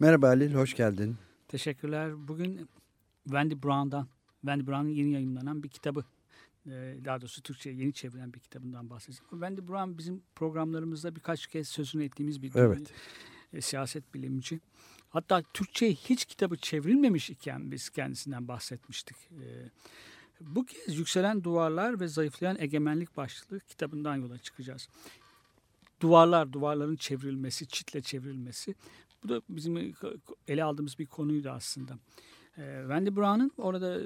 Merhaba Halil, hoş geldin. Teşekkürler. Bugün Wendy Brown'dan, Wendy Brown'ın yeni yayınlanan bir kitabı, e, daha doğrusu Türkçe'ye yeni çevrilen bir kitabından bahsedeceğim. Wendy Brown bizim programlarımızda birkaç kez sözünü ettiğimiz bir Evet. e, siyaset bilimci. Hatta Türkçe'ye hiç kitabı çevrilmemiş iken biz kendisinden bahsetmiştik. E, bu kez Yükselen Duvarlar ve Zayıflayan Egemenlik başlıklı kitabından yola çıkacağız. Duvarlar, duvarların çevrilmesi, çitle çevrilmesi. Bu da bizim ele aldığımız bir konuydu aslında. Ee, Wendy Brown'un orada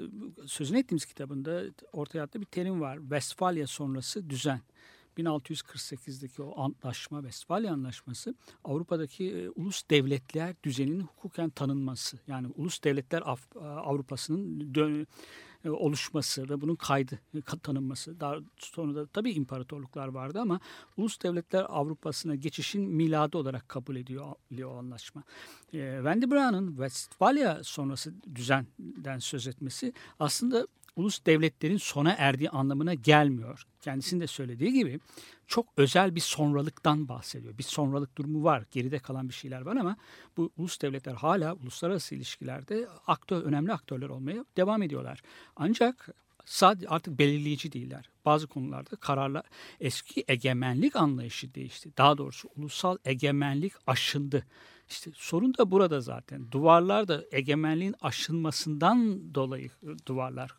sözünü ettiğimiz kitabında ortaya attığı bir terim var. Westfalia sonrası düzen. 1648'deki o antlaşma, Westfalia Anlaşması Avrupa'daki e, ulus devletler düzeninin hukuken tanınması. Yani ulus devletler Avrupa'sının dö- e, oluşması ve bunun kaydı e, tanınması. Daha sonra da tabii imparatorluklar vardı ama ulus devletler Avrupa'sına geçişin miladı olarak kabul ediyor, o anlaşma. E, Wendy Brown'un Westfalia sonrası düzenden söz etmesi aslında ulus devletlerin sona erdiği anlamına gelmiyor. Kendisinin de söylediği gibi çok özel bir sonralıktan bahsediyor. Bir sonralık durumu var. Geride kalan bir şeyler var ama bu ulus devletler hala uluslararası ilişkilerde aktör, önemli aktörler olmaya devam ediyorlar. Ancak sadece artık belirleyici değiller. Bazı konularda kararlar eski egemenlik anlayışı değişti. Daha doğrusu ulusal egemenlik aşındı. İşte sorun da burada zaten. Duvarlar da egemenliğin aşınmasından dolayı duvarlar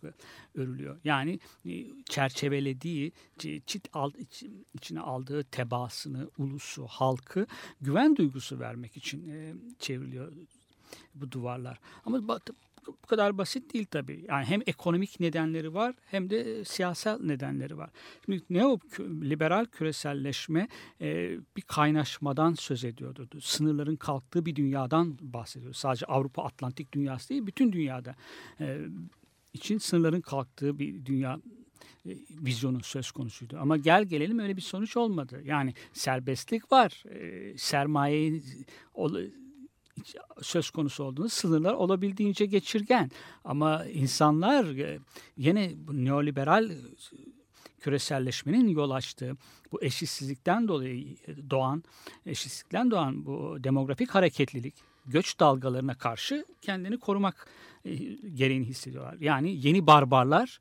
örülüyor. Yani e, çerçevelediği, çi- çit al- iç- içine aldığı tebaasını, ulusu, halkı güven duygusu vermek için e, çevriliyor bu duvarlar. Ama bu kadar basit değil tabii. Yani hem ekonomik nedenleri var hem de siyasal nedenleri var. Şimdi neoliberal küreselleşme e, bir kaynaşmadan söz ediyordu. Sınırların kalktığı bir dünyadan bahsediyor. Sadece Avrupa Atlantik dünyası değil, bütün dünyada e, için sınırların kalktığı bir dünya e, vizyonu söz konusuydu. Ama gel gelelim öyle bir sonuç olmadı. Yani serbestlik var. E, sermaye söz konusu olduğunu sınırlar olabildiğince geçirgen. Ama insanlar e, bu neoliberal e, küreselleşmenin yol açtığı bu eşitsizlikten dolayı doğan eşitsizlikten doğan bu demografik hareketlilik göç dalgalarına karşı kendini korumak e, gereğini hissediyorlar. Yani yeni barbarlar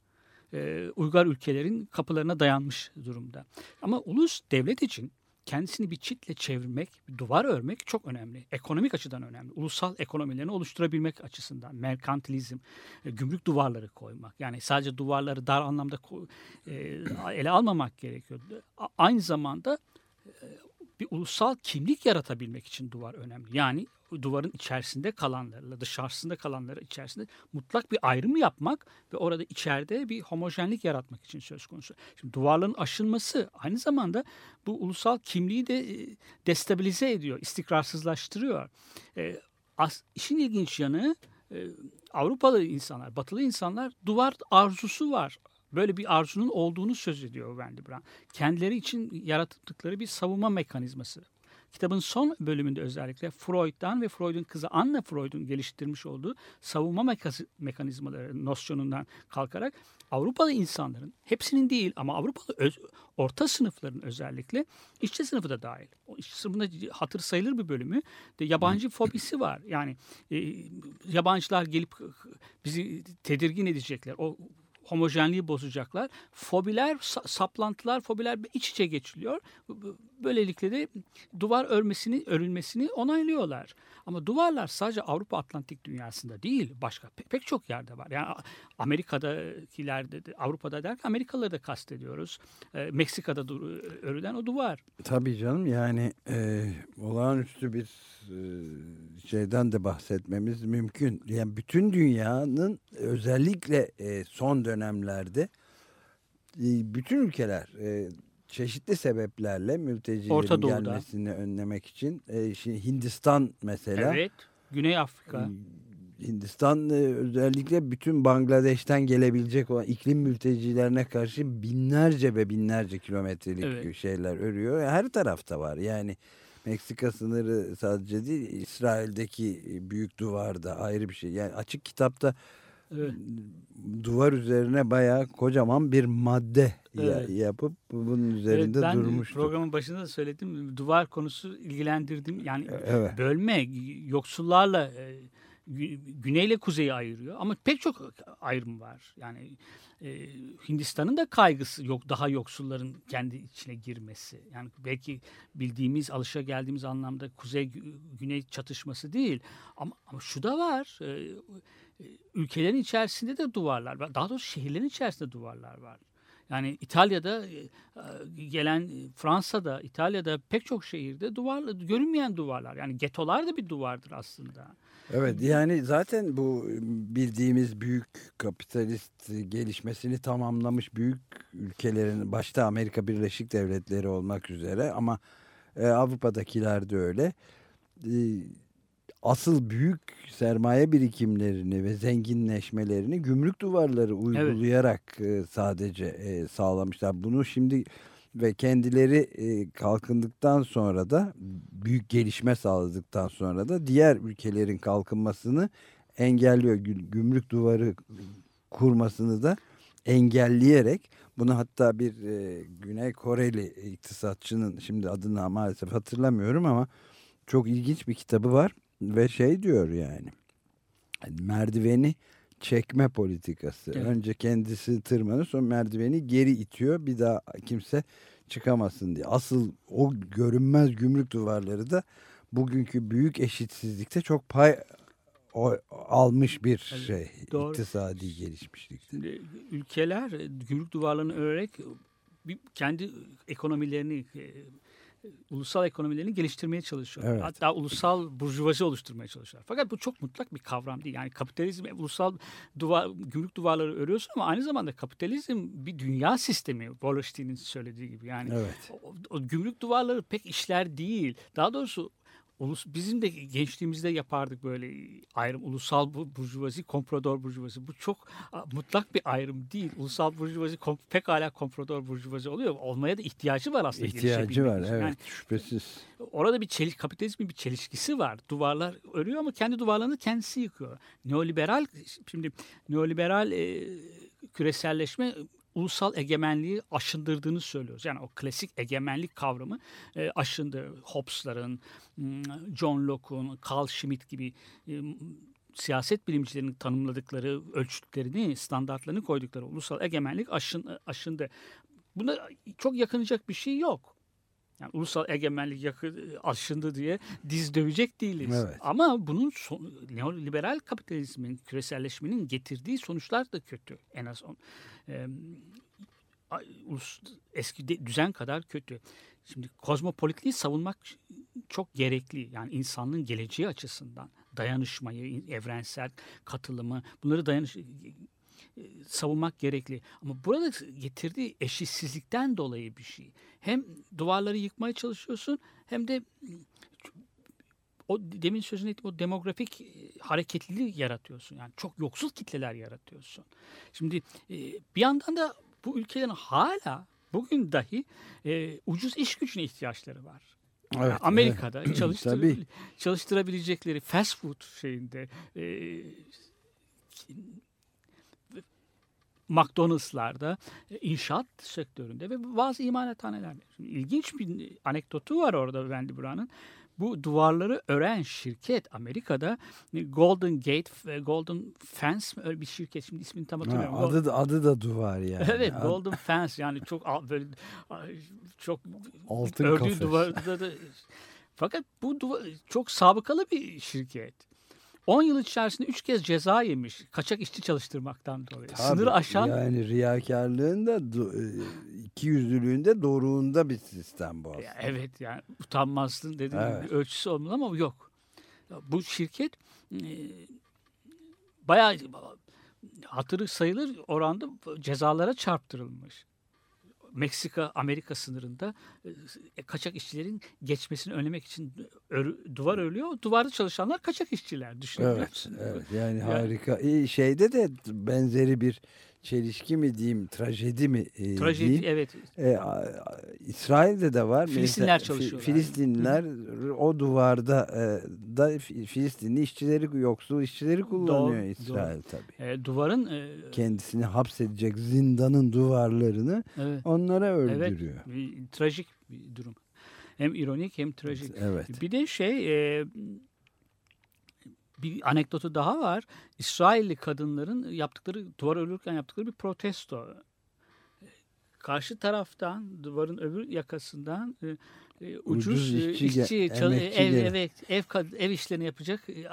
e, uygar ülkelerin kapılarına dayanmış durumda. Ama ulus devlet için kendisini bir çitle çevirmek, bir duvar örmek çok önemli. Ekonomik açıdan önemli. Ulusal ekonomilerini oluşturabilmek açısından. Merkantilizm, e, gümrük duvarları koymak. Yani sadece duvarları dar anlamda e, ele almamak gerekiyor. Aynı zamanda e, bir ulusal kimlik yaratabilmek için duvar önemli. Yani duvarın içerisinde kalanlarla dışarısında kalanları içerisinde mutlak bir ayrım yapmak ve orada içeride bir homojenlik yaratmak için söz konusu. Şimdi duvarların aşılması aynı zamanda bu ulusal kimliği de e, destabilize ediyor, istikrarsızlaştırıyor. E, as, işin ilginç yanı e, Avrupalı insanlar, batılı insanlar duvar arzusu var. Böyle bir arzunun olduğunu söz ediyor Wendy Brown. Kendileri için yarattıkları bir savunma mekanizması. Kitabın son bölümünde özellikle Freud'dan ve Freud'un kızı Anna Freud'un geliştirmiş olduğu savunma mekanizmaları nosyonundan kalkarak Avrupalı insanların hepsinin değil ama Avrupalı öz- orta sınıfların özellikle işçi sınıfı da dahil. O işçi sınıfında hatır sayılır bir bölümü de yabancı fobisi var. Yani e, yabancılar gelip bizi tedirgin edecekler. O homojenliği bozacaklar. Fobiler, sa- saplantılar, fobiler iç içe geçiliyor. Böylelikle de duvar örmesini, örülmesini onaylıyorlar. Ama duvarlar sadece Avrupa Atlantik dünyasında değil, başka pe- pek çok yerde var. Yani Amerika'dakilerde, de, Avrupa'da derken Amerikalıları da kastediyoruz. E, Meksika'da örülen o duvar. Tabii canım yani e, olağanüstü bir e, şeyden de bahsetmemiz mümkün. Yani bütün dünyanın özellikle e, son dönemlerde e, bütün ülkeler e, çeşitli sebeplerle Orta mültecilerin Doğu'da. gelmesini önlemek için e, Hindistan mesela Evet. Güney Afrika. Hindistan e, özellikle bütün Bangladeş'ten gelebilecek olan iklim mültecilerine karşı binlerce ve binlerce kilometrelik Evet. şeyler örüyor. Her tarafta var. Yani Meksika sınırı sadece değil İsrail'deki büyük duvarda ayrı bir şey. Yani açık kitapta Evet. duvar üzerine bayağı kocaman bir madde Evet. yapıp bunun Evet, üzerinde ben durmuştu. programın başında da söyledim. Duvar konusu ilgilendirdim. Yani Evet. bölme yoksullarla e, gü- güneyle kuzeyi ayırıyor ama pek çok ayrım var. Yani e, Hindistan'ın da kaygısı yok daha yoksulların kendi içine girmesi. Yani belki bildiğimiz alışa geldiğimiz anlamda kuzey gü- güney çatışması değil ama ama şu da var. e, e, ülkelerin içerisinde de duvarlar var. Daha doğrusu şehirlerin içerisinde duvarlar var. Yani İtalya'da e, e, gelen e, Fransa'da, İtalya'da pek çok şehirde duvar görünmeyen duvarlar. Yani getolar da bir duvardır aslında. Evet yani zaten bu bildiğimiz büyük kapitalist gelişmesini tamamlamış büyük ülkelerin başta Amerika Birleşik Devletleri olmak üzere ama Avrupa'dakiler de öyle. Asıl büyük sermaye birikimlerini ve zenginleşmelerini gümrük duvarları uygulayarak e, sadece e, sağlamışlar. Bunu şimdi ve kendileri e, kalkındıktan sonra da büyük gelişme sağladıktan sonra da diğer ülkelerin kalkınmasını engelliyor. Gü- Gümrük duvarı kurmasını da engelleyerek bunu hatta bir e, Güney Koreli iktisatçının şimdi adını maalesef hatırlamıyorum ama çok ilginç bir kitabı var ve şey diyor yani merdiveni çekme politikası. Evet. Önce kendisi tırmanır sonra merdiveni geri itiyor bir daha kimse çıkamasın diye. Asıl o görünmez gümrük duvarları da bugünkü büyük eşitsizlikte çok pay o- almış bir Evet, şey. doğru. İktisadi gelişmişlik. Şimdi ülkeler gümrük duvarlarını örerek kendi ekonomilerini e, ulusal ekonomilerini geliştirmeye çalışıyor. Evet. Hatta ulusal burjuvazi oluşturmaya çalışıyor. Fakat bu çok mutlak bir kavram değil. Yani kapitalizm e, ulusal duvar, gümrük duvarları örüyorsun ama aynı zamanda kapitalizm bir dünya sistemi. Wallerstein'in söylediği gibi. Yani Evet. o, o gümrük duvarları pek işler değil. Daha doğrusu ulus, bizim de gençliğimizde yapardık böyle ayrım. Ulusal bu- burjuvazi, komprador burjuvazi. Bu çok mutlak bir ayrım değil. Ulusal burjuvazi kom, pekala komprador burjuvazi oluyor. Olmaya da ihtiyacı var aslında. İhtiyacı var evet Yani şüphesiz. orada bir çeliş, kapitalizmin bir çelişkisi var. Duvarlar örüyor ama kendi duvarlarını kendisi yıkıyor. Neoliberal, şimdi neoliberal e, küreselleşme ulusal egemenliği aşındırdığını söylüyoruz. Yani o klasik egemenlik kavramı e, aşındı. Hobbes'ların, m, John Locke'un, Carl Schmitt gibi e, siyaset bilimcilerinin tanımladıkları ölçütlerini, standartlarını koydukları ulusal egemenlik aşın, aşındı. Buna çok yakınacak bir şey yok. Yani ulusal egemenlik yakı, aşındı diye diz dövecek değiliz. Evet. Ama bunun son, neoliberal kapitalizmin, küreselleşmenin getirdiği sonuçlar da kötü. En az on, e, eski düzen kadar kötü. Şimdi kozmopolitliği savunmak çok gerekli. Yani insanlığın geleceği açısından dayanışmayı, evrensel katılımı bunları dayanış e, savunmak gerekli. Ama burada getirdiği eşitsizlikten dolayı bir şey. Hem duvarları yıkmaya çalışıyorsun hem de o demin sözünü ettiğim o demografik e, hareketliliği yaratıyorsun. Yani çok yoksul kitleler yaratıyorsun. Şimdi e, bir yandan da bu ülkelerin hala bugün dahi e, ucuz iş gücüne ihtiyaçları var. Evet, Amerika'da çalıştır, Tabii. çalıştırabilecekleri fast food şeyinde e, McDonald's'larda, inşaat sektöründe ve bazı imalathanelerde. Şimdi ilginç bir anekdotu var orada Wendy Brown'ın. Bu duvarları ören şirket Amerika'da e, Golden Gate, ve Golden Fence öyle bir şirket şimdi ismini tam Ha, hatırlamıyorum. adı da, adı da duvar yani. Evet, Golden Fence yani çok böyle çok Altın ördüğü kafes. duvarda da fakat bu duvar çok sabıkalı bir şirket. 10 yıl içerisinde 3 kez ceza yemiş kaçak işçi çalıştırmaktan dolayı. Tabii, Sınırı aşan Yani riyakarlığın da e, iki yüzlülüğün de doruğunda bir sistem bu aslında. Ya evet yani utanmazlığın dediğim Evet. bir ölçüsü olmalı ama yok. Bu şirket e, bayağı hatırı sayılır oranda cezalara çarptırılmış. Meksika Amerika sınırında e, kaçak işçilerin geçmesini önlemek için örü- duvar örülüyor. Duvarda çalışanlar kaçak işçiler düşünüyor Evet, evet yani harika. İyi, şeyde de benzeri bir çelişki mi diyeyim, trajedi mi e, Trajedi diyeyim. evet. E, a- İsrail'de de var. Filistinler Mesela çalışıyorlar. Filistinliler o duvarda e, da Fi- Filistinli işçileri, yoksul işçileri kullanıyor Doğru, İsrail tabii. E, duvarın e, Kendisini hapsedecek zindanın duvarlarını evet, onlara evet öldürüyor. bir, trajik bir durum. Hem ironik hem trajik. Evet. Bir de şey e, bir anekdotu daha var. İsrailli kadınların yaptıkları duvar örülürken yaptıkları bir protesto. Karşı taraftan duvarın öbür yakasından e, e, ucuz, Ucuz e, işçi işçi, ev, ev, kad- ev işlerini yapacak e,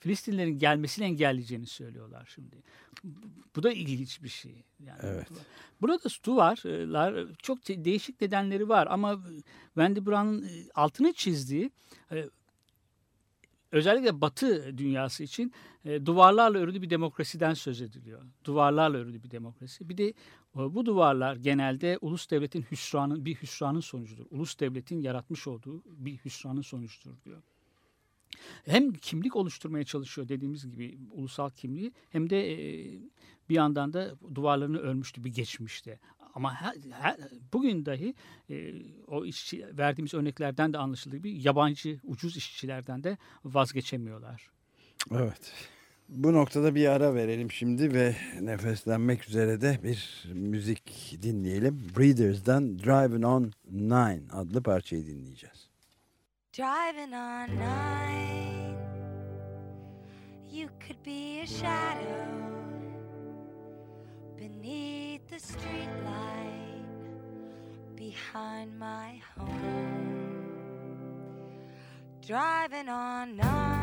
Filistinlerin gelmesini engelleyeceğini söylüyorlar şimdi. Bu da ilginç bir şey. Yani Evet. Burada duvarlar çok de- değişik nedenleri var ama Wendy Brown'un e, altını çizdiği e, özellikle Batı dünyası için e, duvarlarla örülü bir demokrasiden söz ediliyor. Duvarlarla örülü bir demokrasi. Bir de e, bu duvarlar genelde ulus devletin hüsranın bir hüsranın sonucudur. Ulus devletin yaratmış olduğu bir hüsranın sonucudur diyor. Hem kimlik oluşturmaya çalışıyor dediğimiz gibi ulusal kimliği hem de e, bir yandan da duvarlarını örmüştü bir geçmişte. Ama her, her- bugün dahi e, o işçi, verdiğimiz örneklerden de anlaşıldığı gibi yabancı ucuz işçilerden de vazgeçemiyorlar. Evet. Bu noktada bir ara verelim şimdi ve nefeslenmek üzere de bir müzik dinleyelim. Breeders'dan Driving on Nine adlı parçayı dinleyeceğiz. Driving on nine, you could be a shadow beneath the streetlight behind my home. Driving on nine,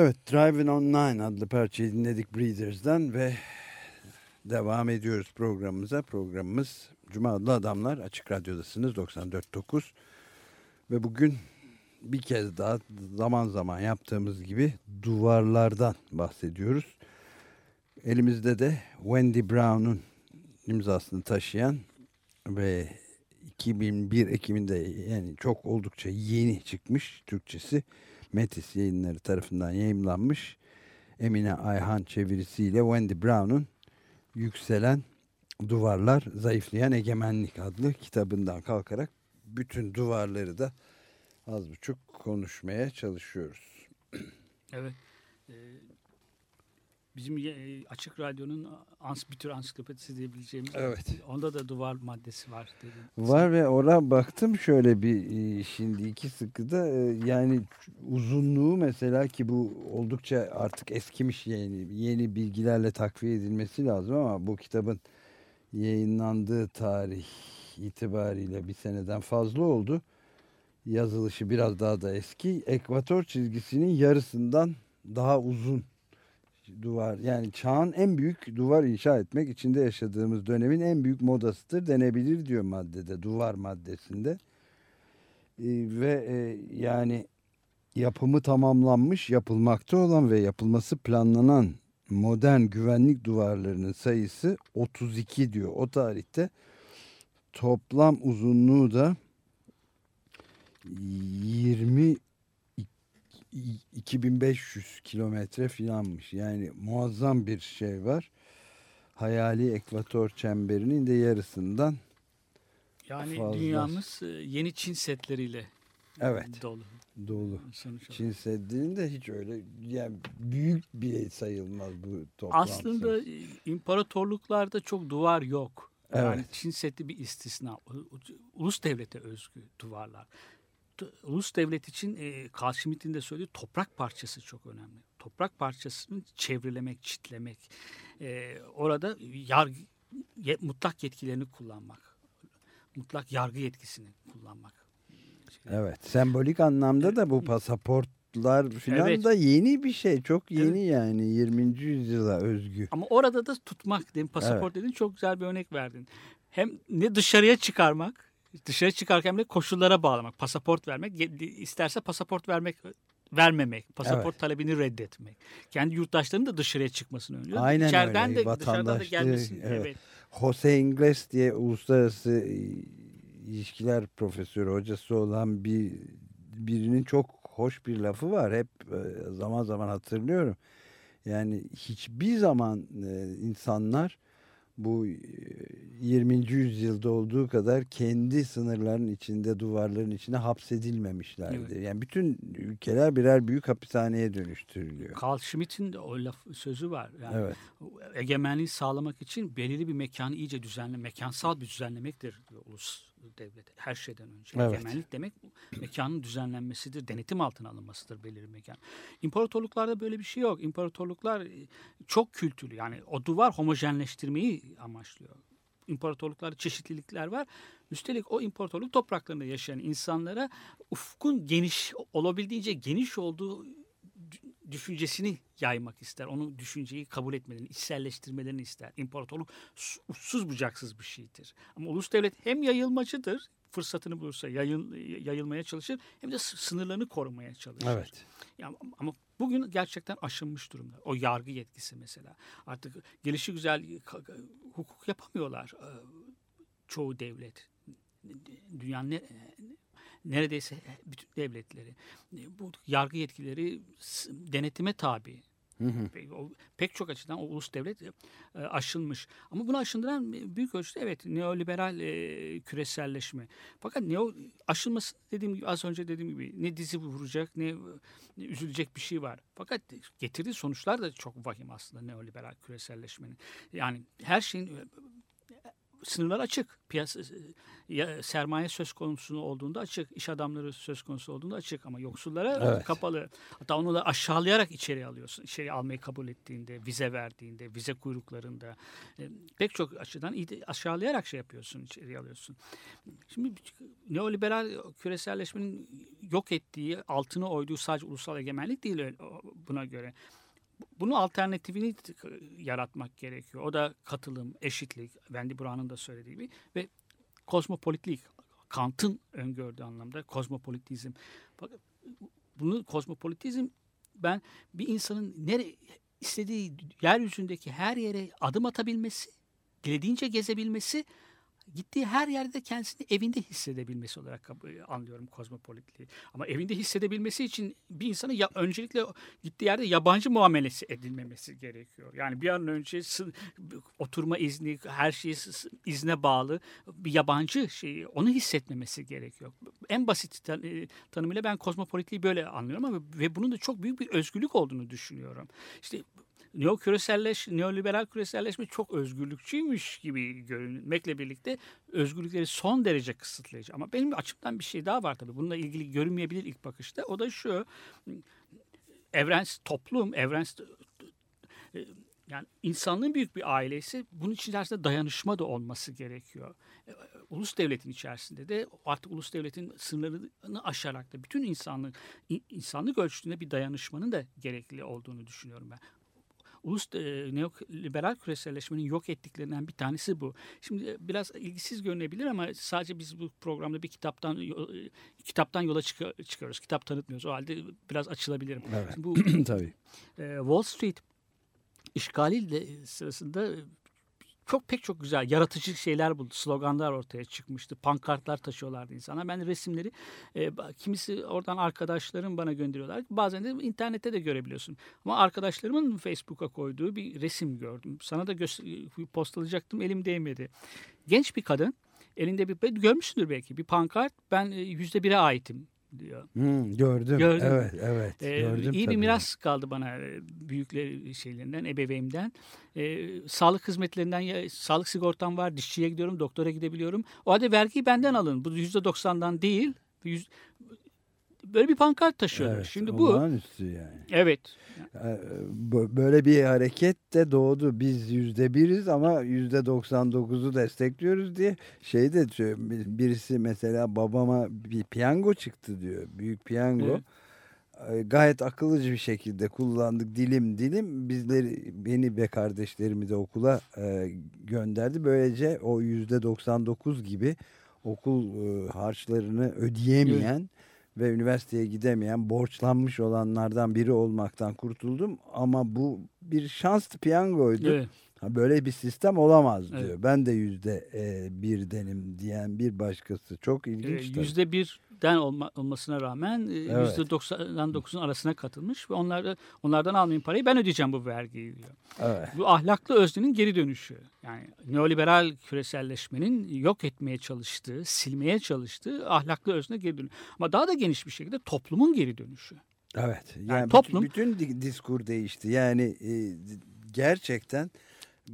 Evet, Driving on Nine adlı parçayı dinledik Breeders'den ve devam ediyoruz programımıza. Programımız Cuma adlı adamlar. Açık Radyo'dasınız 94.9 ve bugün bir kez daha zaman zaman yaptığımız gibi duvarlardan bahsediyoruz. Elimizde de Wendy Brown'un imzasını taşıyan ve 2001 Ekim'inde yani çok oldukça yeni çıkmış Türkçesi Metis yayınları tarafından yayımlanmış Emine Ayhan çevirisiyle Wendy Brown'un Yükselen Duvarlar Zayıflayan Egemenlik adlı kitabından kalkarak bütün duvarları da az buçuk konuşmaya çalışıyoruz. Evet. Bizim e, Açık Radyo'nun ans, bir tür ansiklopedisi diyebileceğimiz. Evet. Onda da duvar maddesi var dedim. Var ve ora baktım şöyle bir e, şimdi iki sıkıda e, yani uzunluğu mesela ki bu oldukça artık eskimiş yeni yeni bilgilerle takviye edilmesi lazım ama bu kitabın yayınlandığı tarih itibariyle bir seneden fazla oldu. Yazılışı biraz daha da eski. Ekvator çizgisinin yarısından daha uzun duvar yani çağın en büyük duvar inşa etmek içinde yaşadığımız dönemin en büyük modasıdır denebilir diyor maddede duvar maddesinde. Ee, ve e, yani yapımı tamamlanmış yapılmakta olan ve yapılması planlanan modern güvenlik duvarlarının sayısı 32 diyor. O tarihte toplam uzunluğu da 20 2500 kilometre filanmış. Yani muazzam bir şey var. Hayali ekvator çemberinin de yarısından Yani Fazla. dünyamız e, yeni Çin setleriyle Evet. dolu. dolu. Sonuç. Çin Seddi'nin de hiç öyle yani büyük bir sayılmaz bu toplantısı. Aslında e, imparatorluklarda çok duvar yok. Yani Evet. Çin Seddi bir istisna. Ulus devlete özgü duvarlar. Ulus devlet için e, Carl Schmitt'in de söylediği toprak parçası çok önemli. Toprak parçasını çevrelemek, çitlemek. e, orada yargı, ye- mutlak yetkilerini kullanmak. Mutlak yargı yetkisini kullanmak. Evet. Sembolik anlamda da bu pasaportlar filan Evet. da yeni bir şey. Çok yeni Evet. yani 20. yüzyıla özgü. Ama orada da tutmak dedim pasaport dedin çok güzel bir örnek verdin. Hem ne dışarıya çıkarmak, dışarı çıkarken bile koşullara bağlamak, pasaport vermek, isterse pasaport vermek vermemek, pasaport Evet. talebini reddetmek. Kendi yurttaşlarının da dışarıya çıkmasını öneriyor. Aynen İçeriden öyle. de dışarıdan da gelmesini. evet. Evet. Jose Ingles diye uluslararası e, ilişkiler profesörü hocası olan bir birinin çok hoş bir lafı var. Hep e, zaman zaman hatırlıyorum. Yani hiçbir zaman e, insanlar bu e, 20. yüzyılda olduğu kadar kendi sınırların içinde, duvarların içine hapsedilmemişlerdi. Evet. Yani bütün ülkeler birer büyük hapishaneye dönüştürülüyor. Carl Schmitt'in de o laf, sözü var. Yani Evet. egemenliği sağlamak için belirli bir mekanı iyice düzenle, mekansal bir düzenlemektir diyor ulus devlet. Her şeyden önce. Evet. Egemenlik demek mekanın düzenlenmesidir, denetim altına alınmasıdır belirli mekan. İmparatorluklarda böyle bir şey yok. İmparatorluklar e, çok kültürlü. Yani o duvar homojenleştirmeyi amaçlıyor. İmparatorluklarda çeşitlilikler var. Üstelik o imparatorluk topraklarında yaşayan insanlara ufkun geniş, olabildiğince geniş olduğu düşüncesini yaymak ister. Onu düşünceyi kabul etmelerini, içselleştirmelerini ister. İmparatorluk su- uçsuz bucaksız bir şeydir. Ama ulus devlet hem yayılmacıdır, fırsatını bulursa yayıl, yayılmaya çalışır hem de sınırlarını korumaya çalışır. Evet. Ya, ama bugün gerçekten aşınmış durumda. O yargı yetkisi mesela. Artık gelişi güzel hukuk yapamıyorlar e, çoğu devlet. Dünyanın ne, neredeyse bütün devletleri. E, Bu yargı yetkileri denetime tabi. Pe- o- Pek çok açıdan o ulus devlet e, aşılmış. Ama bunu aşındıran büyük ölçüde evet neoliberal e, küreselleşme. Fakat neo aşılması dediğim gibi az önce dediğim gibi ne dizi vuracak ne, ne üzülecek bir şey var. Fakat getirdiği sonuçlar da çok vahim aslında neoliberal küreselleşmenin. Yani her şeyin e, sınırlar açık. Piyasa ya, sermaye söz konusu olduğunda açık, iş adamları söz konusu olduğunda açık ama yoksullara Evet. kapalı. Hatta onu da aşağılayarak içeri alıyorsun. İçeri almayı kabul ettiğinde, vize verdiğinde, vize kuyruklarında e, pek çok açıdan aşağılayarak şey yapıyorsun, içeri alıyorsun. Şimdi neoliberal küreselleşmenin yok ettiği, altına oyduğu sadece ulusal egemenlik değil öyle- buna göre. Bunun alternatifini yaratmak gerekiyor. O da katılım, eşitlik, Wendy Brown'un da söylediği gibi ve kozmopolitlik, Kant'ın öngördüğü anlamda kozmopolitizm. Fakat bunu kozmopolitizm ben bir insanın nere istediği yeryüzündeki her yere adım atabilmesi, dilediğince gezebilmesi, gittiği her yerde kendisini evinde hissedebilmesi olarak kab- anlıyorum kozmopolitliği. Ama evinde hissedebilmesi için bir insanın ya, öncelikle gittiği yerde yabancı muamelesi edilmemesi gerekiyor. Yani bir an önce oturma izni, her şey izne bağlı bir yabancı şeyi onu hissetmemesi gerekiyor. En basit e, tanımıyla ben kozmopolitliği böyle anlıyorum ama ve bunun da çok büyük bir özgürlük olduğunu düşünüyorum. İşte neo küreselleş, neoliberal küreselleşme çok özgürlükçüymüş gibi görünmekle birlikte özgürlükleri son derece kısıtlayıcı. Ama benim açımdan bir şey daha var tabii. Bununla ilgili görünmeyebilir ilk bakışta. O da şu. Evrens toplum, evrens e, yani insanlığın büyük bir ailesi bunun içerisinde dayanışma da olması gerekiyor. E, Ulus devletin içerisinde de artık ulus devletin sınırlarını aşarak da bütün insanlık in- insanlık ölçütünde bir dayanışmanın da gerekli olduğunu düşünüyorum ben. Ulus e, neoliberal küreselleşmenin yok ettiklerinden bir tanesi bu. Şimdi e, biraz ilgisiz görünebilir ama sadece biz bu programda bir kitaptan e, kitaptan yola çıkı- çıkıyoruz. Kitap tanıtmıyoruz. O halde biraz açılabilirim. Evet. Şimdi bu Tabii. e, Wall Street işgali sırasında çok pek çok güzel yaratıcı şeyler buldu. Sloganlar ortaya çıkmıştı. Pankartlar taşıyorlardı insanlar. Ben resimleri e, kimisi oradan arkadaşlarım bana gönderiyorlar. Bazen de internette de görebiliyorsun. Ama arkadaşlarımın Facebook'a koyduğu bir resim gördüm. Sana da gö- postalayacaktım elim değmedi. Genç bir kadın elinde bir görmüşsündür belki bir pankart ben e, yüzde bire aitim diyor. Hmm, gördüm. Gördün mü? evet, evet. Ee, gördüm iyi bir tabii. miras kaldı bana e, büyükler şeylerinden, ebeveynimden. Ee, sağlık hizmetlerinden, ya, sağlık sigortam var, dişçiye gidiyorum, doktora gidebiliyorum. O halde vergiyi benden alın. Bu yüzde doksandan değil. Böyle bir pankart taşıyorlar. Evet, Şimdi bu, olağanüstü yani. evet. Ee, Böyle bir hareket de doğdu. Biz yüzde biriz ama yüzde 99'u destekliyoruz diye şey de diyor. bir- Birisi mesela babama bir piyango çıktı diyor. Büyük piyango. Ee, Gayet akıllıca bir şekilde kullandık dilim dilim. Bizleri beni ve kardeşlerimi de okula e, gönderdi. Böylece o yüzde 99 gibi okul e, harçlarını ödeyemeyen ve üniversiteye gidemeyen borçlanmış olanlardan biri olmaktan kurtuldum. Ama bu bir şanslı piyangoydu. evet. Ha, Böyle bir sistem olamaz Evet. diyor. Ben de yüzde e, bir denim diyen bir başkası. Çok ilginç. tabii. Yüzde birden olma, olmasına rağmen e, Evet. yüzde doksan dokuzun arasına katılmış ve onlar, onlardan almayın parayı ben ödeyeceğim bu vergiyi diyor. Evet. Bu ahlaklı öznenin geri dönüşü. Yani neoliberal küreselleşmenin yok etmeye çalıştığı, silmeye çalıştığı ahlaklı özne geri dönüşü. Ama daha da geniş bir şekilde toplumun geri dönüşü. Evet. Yani, Yani bütün- toplum- bütün, di- diskur değişti. Yani e, gerçekten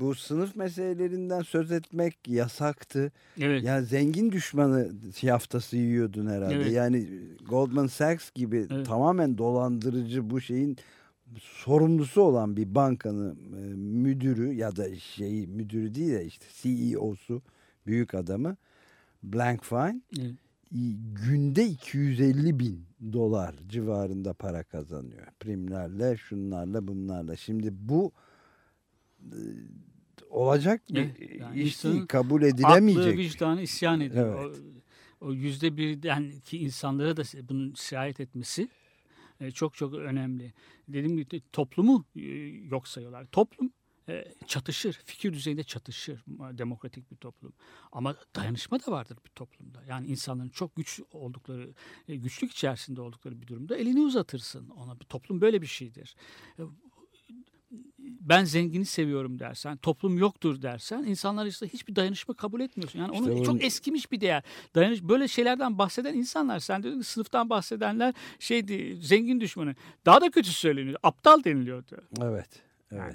bu sınıf meselelerinden söz etmek yasaktı. Evet. Yani zengin düşmanı yaftası yiyordun herhalde. Evet. Yani Goldman Sachs gibi Evet. tamamen dolandırıcı bu şeyin sorumlusu olan bir bankanın e, müdürü ya da şeyi müdürü değil de işte CEO'su büyük adamı Blankfein Evet. günde 250 bin dolar civarında para kazanıyor. Primlerle, şunlarla, bunlarla. Şimdi bu e, olacak bir Evet, yani iş değil, kabul Aklı edilemeyecek. vicdanı isyan ediyor. Evet. O, yüzde birden ki insanlara da bunun sirayet etmesi e, çok çok önemli. Dediğim gibi toplumu e, yok sayıyorlar. Toplum e, çatışır, fikir düzeyinde çatışır e, demokratik bir toplum. Ama dayanışma da vardır bir toplumda. Yani insanların çok güç oldukları, e, güçlük içerisinde oldukları bir durumda elini uzatırsın ona. Bir toplum böyle bir şeydir. E, ben zengini seviyorum dersen, toplum yoktur dersen insanlar işte hiçbir dayanışma kabul etmiyorsun. Yani İşte onu bunun- çok eskimiş bir değer. Dayanış böyle şeylerden bahseden insanlar sen dedin ki sınıftan bahsedenler şeydi zengin düşmanı. Daha da kötü söyleniyor. Aptal deniliyordu. Evet, evet. Yani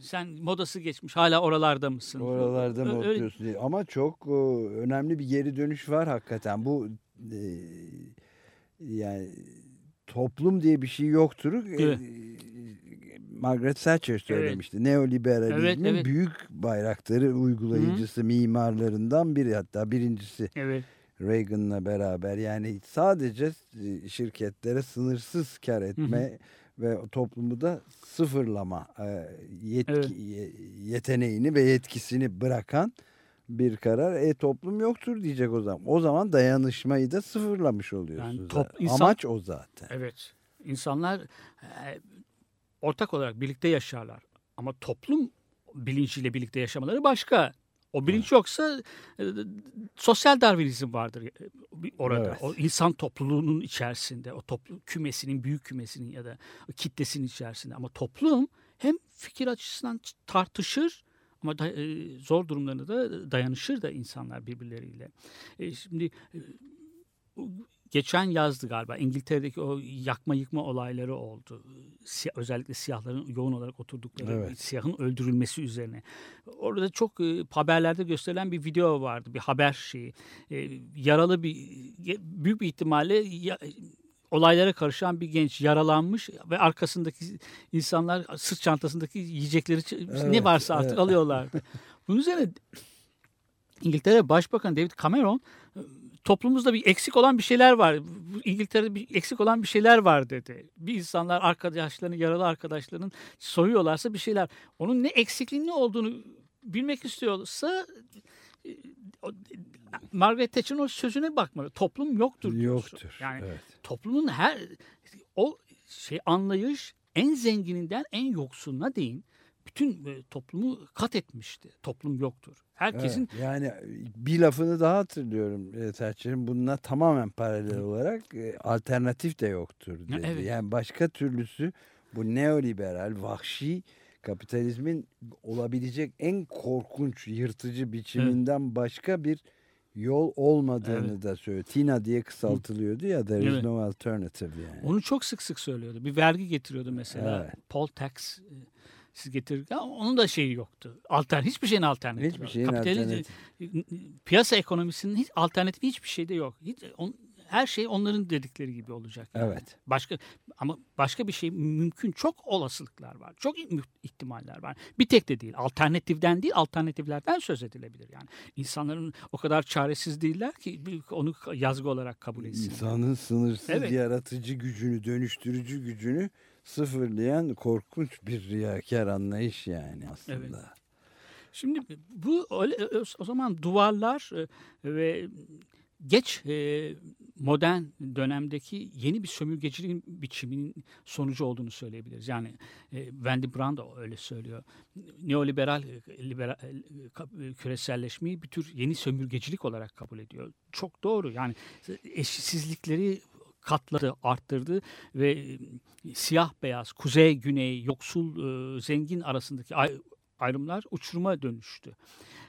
Sen modası geçmiş hala oralarda mısın? Oralarda mı oturuyorsun diye. Ama çok o, önemli bir geri dönüş var hakikaten. Bu e, yani toplum diye bir şey yoktur. E, Evet. Margaret Thatcher söylemişti. Neoliberalizmin Evet, evet. büyük bayrakları uygulayıcısı mimarlarından biri hatta birincisi Evet. Reagan'la beraber yani sadece e, şirketlere sınırsız kar etme ve o toplumu da sıfırlama e, yetki, Evet. ye- yeteneğini ve yetkisini bırakan bir karar. E toplum yoktur diyecek o zaman. O zaman dayanışmayı da sıfırlamış oluyorsunuz. Yani top- insan- Amaç o zaten. Evet. İnsanlar e, ortak olarak birlikte yaşarlar. Ama toplum bilinciyle birlikte yaşamaları başka. O bilinç yoksa e, sosyal darwinizm vardır e, orada. Evet. O insan topluluğunun içerisinde, o toplu kümesinin, büyük kümesinin ya da kitlesinin içerisinde. Ama toplum hem fikir açısından tartışır ama da, e, zor durumlarında da dayanışır da insanlar birbirleriyle. E, şimdi e, geçen yazdı galiba İngiltere'deki o yakma yıkma olayları oldu. Si- özellikle siyahların yoğun olarak oturdukları Evet. siyahın öldürülmesi üzerine. Orada çok e, haberlerde gösterilen bir video vardı. Bir haber şeyi. E, yaralı bir ye- büyük bir ihtimalle ya- olaylara karışan bir genç yaralanmış ve arkasındaki insanlar sırt çantasındaki yiyecekleri ç- ne Evet, varsa artık evet. alıyorlardı. Bunun üzerine İngiltere Başbakanı David Cameron toplumumuzda bir eksik olan bir şeyler var. İngiltere'de bir eksik olan bir şeyler var dedi. Bir insanlar arkadaşlarını, yaralı arkadaşlarının soruyorlarsa bir şeyler. Onun ne eksikliğinin ne olduğunu bilmek istiyorsa e, Margaret Thatcher'ın o sözüne bakmalı. Toplum yoktur. diyorsun. Yoktur. Yani evet. toplumun her o şey anlayış en zengininden en yoksuluna değin bütün e, toplumu kat etmişti. Toplum yoktur. Herkesin Evet, yani bir lafını daha hatırlıyorum e, Thatcher'ın bununla tamamen paralel olarak e, alternatif de yoktur dedi. evet. Yani başka türlüsü bu neoliberal, vahşi kapitalizmin olabilecek en korkunç, yırtıcı biçiminden başka bir yol olmadığını da söylüyor. TINA diye kısaltılıyordu ya there is Evet. no alternative yani. Onu çok sık sık söylüyordu. Bir vergi getiriyordu mesela. Evet. Poll tax e, siz getirirken onun da şeyi yoktu. Altern hiçbir şeyin alternatifi. Hiçbir yok. şeyin alternatifi. Piyasa ekonomisinin hiç alternatifi hiçbir şeyde yok. Hiç, on- her şey onların dedikleri gibi olacak. yani. Evet. Başka ama başka bir şey mümkün. Çok olasılıklar var. Çok ihtimaller var. Bir tek de değil. Alternatiften değil, alternatiflerden söz edilebilir yani. İnsanların o kadar çaresiz değiller ki onu yazgı olarak kabul etsin. İnsanın sınırsız Evet. yaratıcı gücünü, dönüştürücü gücünü sıfırlayan korkunç bir riyakar anlayış yani aslında. Evet. Şimdi bu o zaman duvarlar e, ve geç e, modern dönemdeki yeni bir sömürgeciliğin biçiminin sonucu olduğunu söyleyebiliriz. Yani e, Wendy Brand da öyle söylüyor. Neoliberal e, liberal, e, e, küreselleşmeyi bir tür yeni sömürgecilik olarak kabul ediyor. Çok doğru. Yani eşitsizlikleri katladı, arttırdı ve siyah beyaz, kuzey güney, yoksul e, zengin arasındaki ay- ayrımlar uçuruma dönüştü.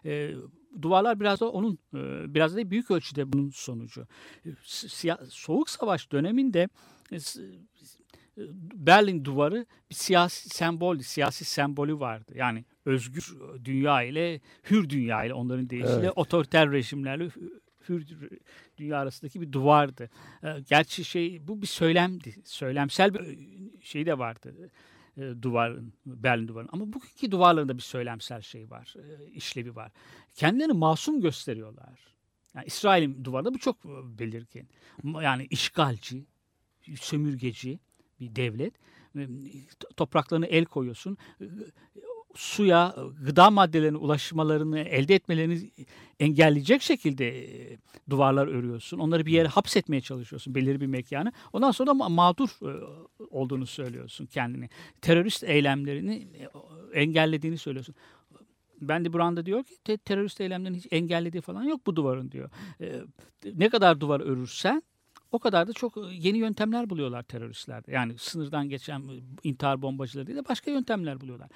E, duvarlar biraz da onun, e, biraz da büyük ölçüde bunun sonucu. E, Soğuk Savaş döneminde e, Berlin duvarı bir siyasi sembol, siyasi sembolü vardı. Yani özgür dünya ile hür dünya ile onların deyişiyle Evet. otoriter rejimlerle hü- hür dünya arasındaki bir duvardı. Gerçi şey bu bir söylemdi. Söylemsel bir şey de vardı e, duvarın, Berlin duvarının. Ama bugünkü duvarlarında bir söylemsel şey var, e, işlevi var. Kendilerini masum gösteriyorlar. Yani İsrail'in duvarında bu çok e, belirgin. Yani işgalci, sömürgeci bir devlet. E, Topraklarına el koyuyorsun. E, Suya, gıda maddelerine ulaşmalarını, elde etmelerini engelleyecek şekilde e, duvarlar örüyorsun. Onları bir yere hapsetmeye çalışıyorsun belirli bir mekanı. Ondan sonra ma- mağdur e, olduğunu söylüyorsun kendini. Terörist eylemlerini e, engellediğini söylüyorsun. Ben de Branda diyor ki te- terörist eylemlerini hiç engellediği falan yok bu duvarın diyor. E, ne kadar duvar örürsen O kadar da çok yeni yöntemler buluyorlar teröristler. Yani sınırdan geçen intihar bombacıları değil de başka yöntemler buluyorlar.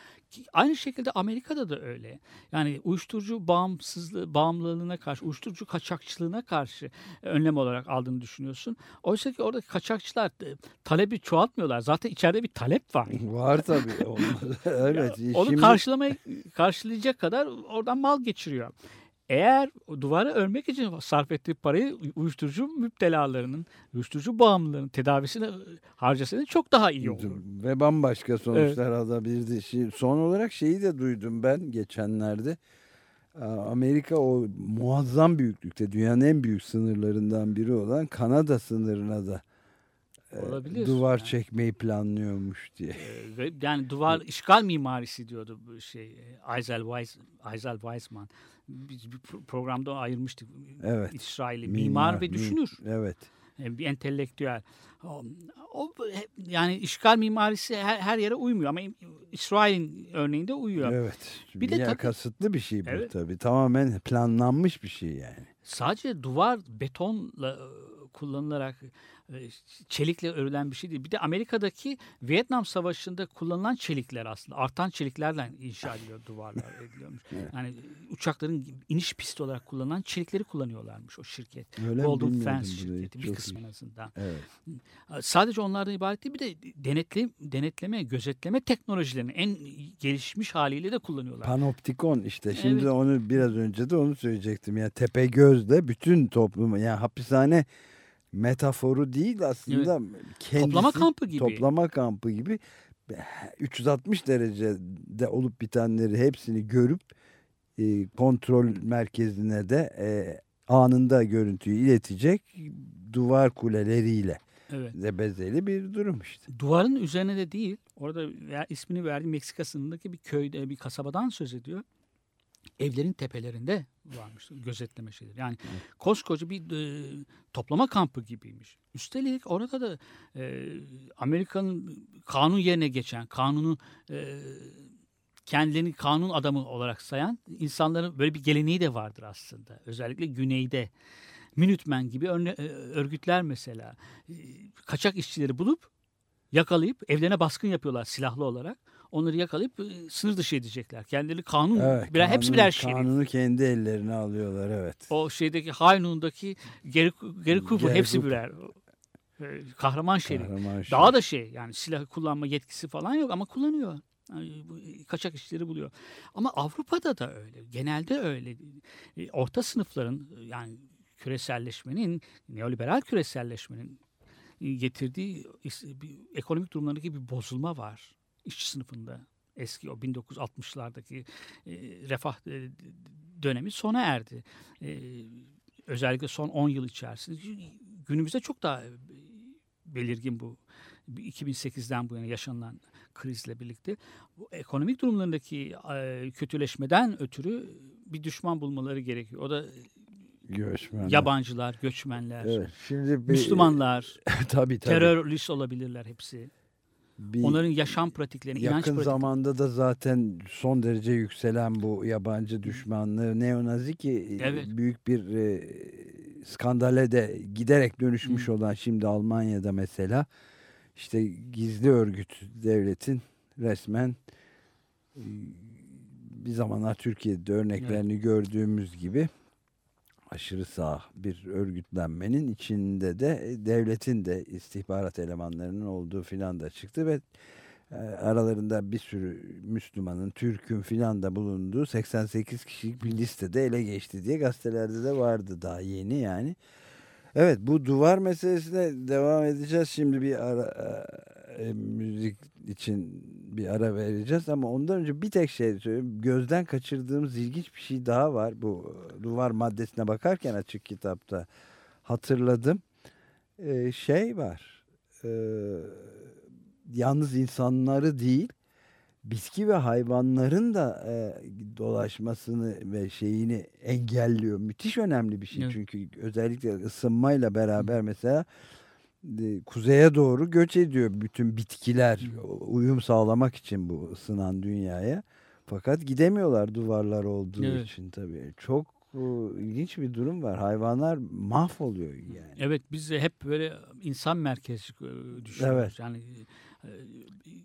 Aynı şekilde Amerika'da da öyle. Yani uyuşturucu bağımsızlığı, bağımlılığına karşı, uyuşturucu kaçakçılığına karşı önlem olarak aldığını düşünüyorsun. Oysa ki oradaki kaçakçılar talebi çoğaltmıyorlar. Zaten içeride bir talep var. Var tabii. Evet. Onu şimdi- karşılamaya karşılayacak kadar oradan mal geçiriyor. Eğer o duvarı örmek için sarf ettiği parayı uyuşturucu müptelalarının, uyuşturucu bağımlılığının tedavisine harcasaydı çok daha iyi olur. Ve bambaşka sonuçlar alabilirdi. Şi- Son olarak şeyi de duydum ben geçenlerde. Amerika o muazzam büyüklükte dünyanın en büyük sınırlarından biri olan Kanada sınırına da e, Olabilir. duvar Yani. çekmeyi planlıyormuş diye. Ve Yani duvar işgal mimarisi diyordu bu şey e, Eisel, Weiss, Eisel Weizmann. Biz bir pro- programda ayırmıştık. Evet. İsrail'i mimar, ve mi- düşünür. Evet. E, bir entelektüel. O, o yani işgal mimarisi her, her yere uymuyor ama İsrail'in örneğinde uyuyor. Evet. Bir de ya tabii- kasıtlı bir şey bu Evet. tabii. Tamamen planlanmış bir şey yani. Sadece duvar betonla kullanılarak çelikle örülen bir şey değil. Bir de Amerika'daki Vietnam Savaşı'nda kullanılan çelikler aslında artan çeliklerle inşa ediliyor duvarlar ediliyormuş. Yani uçakların iniş pisti olarak kullanılan çelikleri kullanıyorlarmış o şirket. Öyle? Golden Fence şirketi bir kısmı en azından. Evet. Sadece onlardan ibaret değil bir de denetle, denetleme, gözetleme teknolojilerini en gelişmiş haliyle de kullanıyorlar. Panoptikon işte. Şimdi Evet. onu biraz önce de onu söyleyecektim. Ya tepe gözle bütün toplumu yani hapishane metaforu değil aslında kendisi Toplama kampı gibi. toplama kampı gibi 360 derecede olup bitenleri hepsini görüp e, kontrol merkezine de e, anında görüntüyü iletecek duvar kuleleriyle Evet. de bezeli bir durum işte. Duvarın üzerine de değil, orada ismini verdiği Meksika sınırındaki bir köyde, bir kasabadan söz ediyor. Evlerin tepelerinde varmış gözetleme şeyleri. Yani koskoca bir e, toplama kampı gibiymiş. Üstelik orada da e, Amerika'nın kanun yerine geçen, kanunu e, kendilerini kanun adamı olarak sayan insanların böyle bir geleneği de vardır aslında. Özellikle güneyde. Minutemen gibi örne- e, örgütler mesela e, kaçak işçileri bulup yakalayıp evlerine baskın yapıyorlar silahlı olarak. Onları yakalayıp e, sınır dışı edecekler. Kendileri kanun, Evet, birer, hepsi kanun- birer şerif. Kanunu kendi ellerine alıyorlar evet. O şeydeki Haynun'daki Geri, Geri Cooper Gary hepsi Cooper. birer. e, Kahraman şerif. Kahraman şey. Daha da şey yani silah kullanma yetkisi falan yok ama kullanıyor. Yani bu kaçak işleri buluyor. Ama Avrupa'da da öyle. Genelde öyle. E, Orta sınıfların yani küreselleşmenin, neoliberal küreselleşmenin e, getirdiği ekonomik durumlarındaki bir bozulma var. İşçi sınıfında. Eski o 1960'lardaki e, refah e, dönemi sona erdi. E, özellikle son 10 yıl içerisinde. Günümüzde çok daha belirgin bu. 2008'den bu yana yaşanılan krizle birlikte bu ekonomik durumlarındaki e, kötüleşmeden ötürü bir düşman bulmaları gerekiyor. O da Göçmenler. yabancılar, göçmenler, Evet. Şimdi bir, Müslümanlar, tabii tabii. terörist olabilirler hepsi. Bir Onların yaşam pratiklerini, inanç yakın pratiklerini. zamanda da zaten son derece yükselen bu yabancı düşmanlığı neonazi ki Evet. büyük bir e, skandale de giderek dönüşmüş olan şimdi Almanya'da mesela işte gizli örgüt devletin resmen e, bir zamanlar Türkiye'de örneklerini gördüğümüz gibi aşırı sağ bir örgütlenmenin içinde de e, devletin de istihbarat elemanlarının olduğu filan da çıktı ve e, aralarında bir sürü Müslümanın, Türk'ün filan da bulunduğu 88 kişilik bir listede ele geçti diye gazetelerde de vardı daha yeni yani. Evet bu duvar meselesine devam edeceğiz. Şimdi bir ara e, müzik için bir ara vereceğiz ama ondan önce bir tek şey söyleyeyim. Gözden kaçırdığımız ilginç bir şey daha var. Bu e, duvar maddesine bakarken açık kitapta hatırladım. E, şey var. E, yalnız insanları değil bitki ve hayvanların da e, dolaşmasını ve şeyini engelliyor. Müthiş önemli bir şey Evet. çünkü özellikle ısınmayla beraber mesela kuzeye doğru göç ediyor bütün bitkiler uyum sağlamak için bu ısınan dünyaya. Fakat gidemiyorlar duvarlar olduğu Evet. için tabii. Çok Bu ilginç bir durum var. Hayvanlar mahvoluyor yani. Evet biz hep böyle insan merkezli e, düşünüyoruz. Evet. Yani e,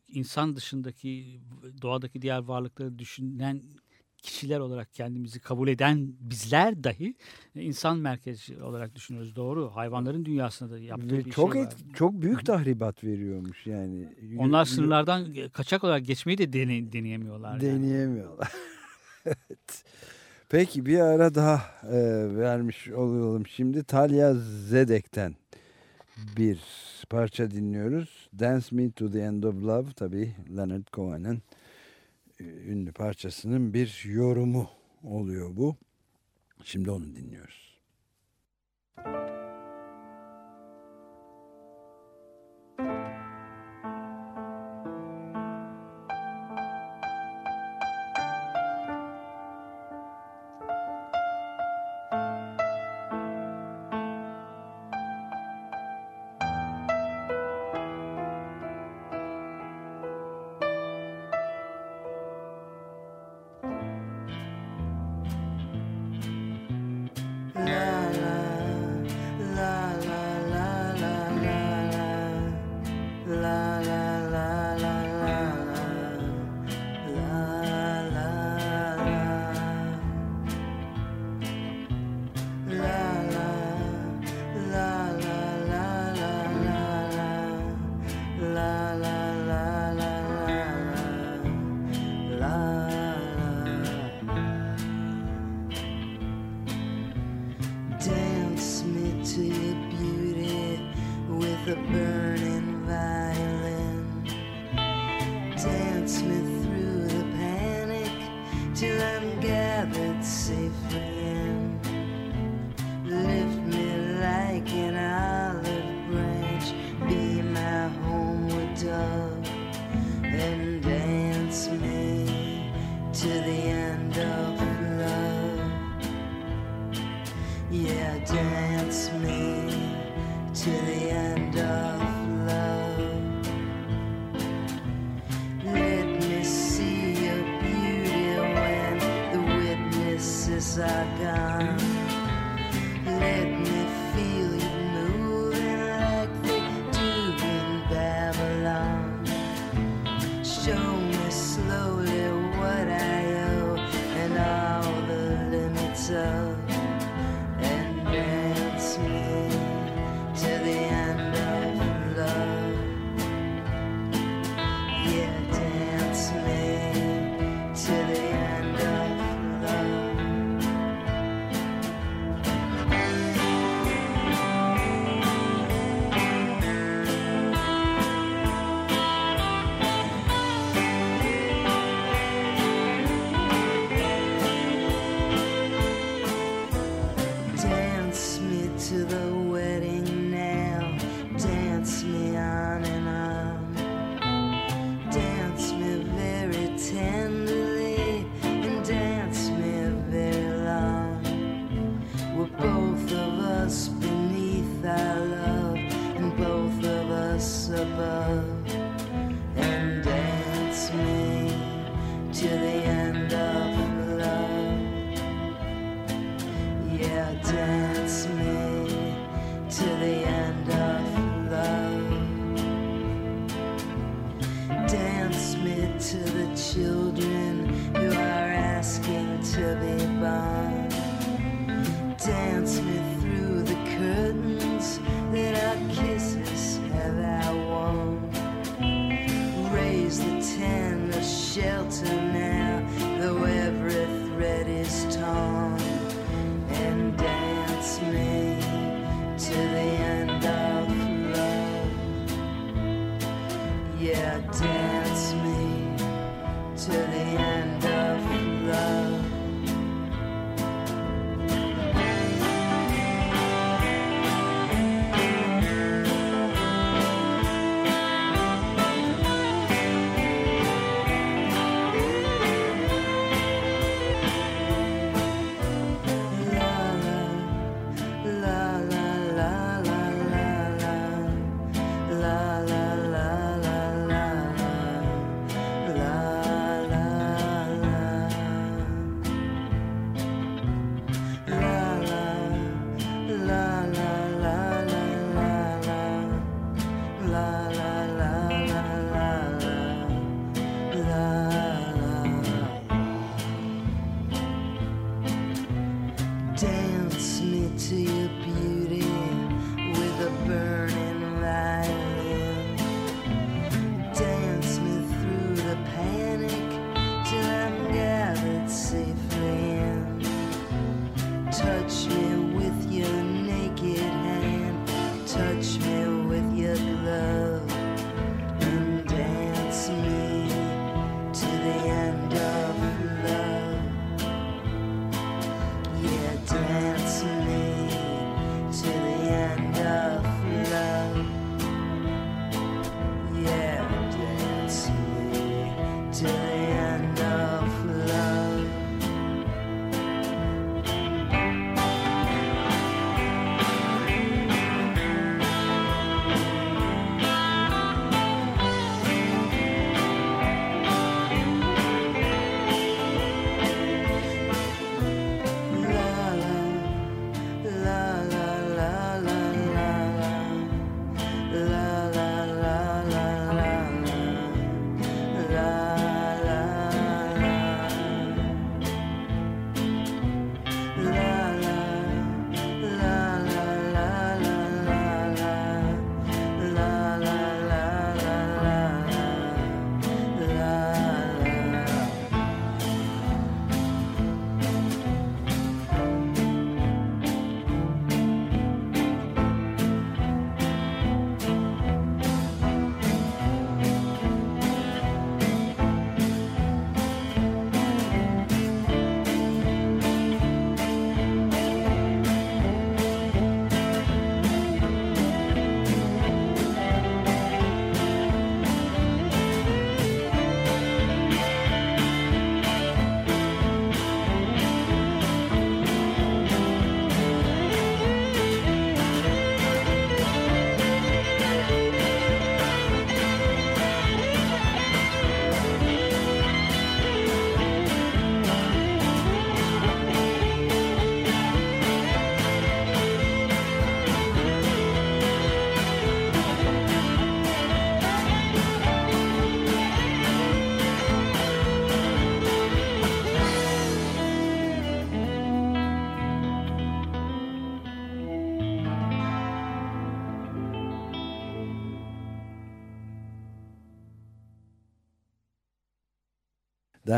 insan dışındaki doğadaki diğer varlıkları düşünen kişiler olarak kendimizi kabul eden bizler dahi e, insan merkezli olarak düşünüyoruz. Doğru. Hayvanların dünyasında da yaptığı Ve bir çok şey et- var. çok büyük tahribat veriyormuş yani. Onlar sınırlardan kaçak olarak geçmeyi de dene, deneyemiyorlar. yani. deneyemiyorlar. evet. Peki bir ara daha e, vermiş olalım. Şimdi Talia Zedek'ten bir parça dinliyoruz. Dance Me to the End of Love tabii Leonard Cohen'in e, ünlü parçasının bir yorumu oluyor bu. Şimdi onu dinliyoruz. Dance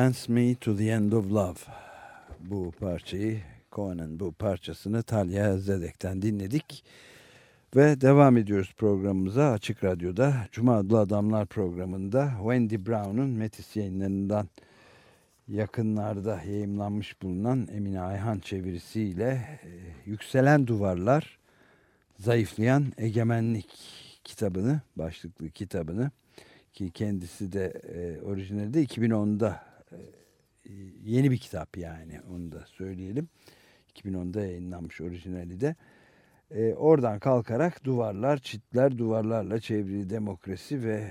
Dance Me to the End of Love. Bu parçayı Cohen'in bu parçasını Talya Zedek'ten dinledik. Ve devam ediyoruz programımıza Açık Radyo'da. Cuma Adlı Adamlar programında Wendy Brown'un Metis yayınlarından yakınlarda yayımlanmış bulunan Emine Ayhan çevirisiyle e, Yükselen Duvarlar, Zayıflayan Egemenlik kitabını, başlıklı kitabını ki kendisi de e, orijinali de 2010'da e, yeni bir kitap yani onu da söyleyelim. 2010'da yayınlanmış orijinali de. E, oradan kalkarak duvarlar, çitler, duvarlarla çevrili demokrasi ve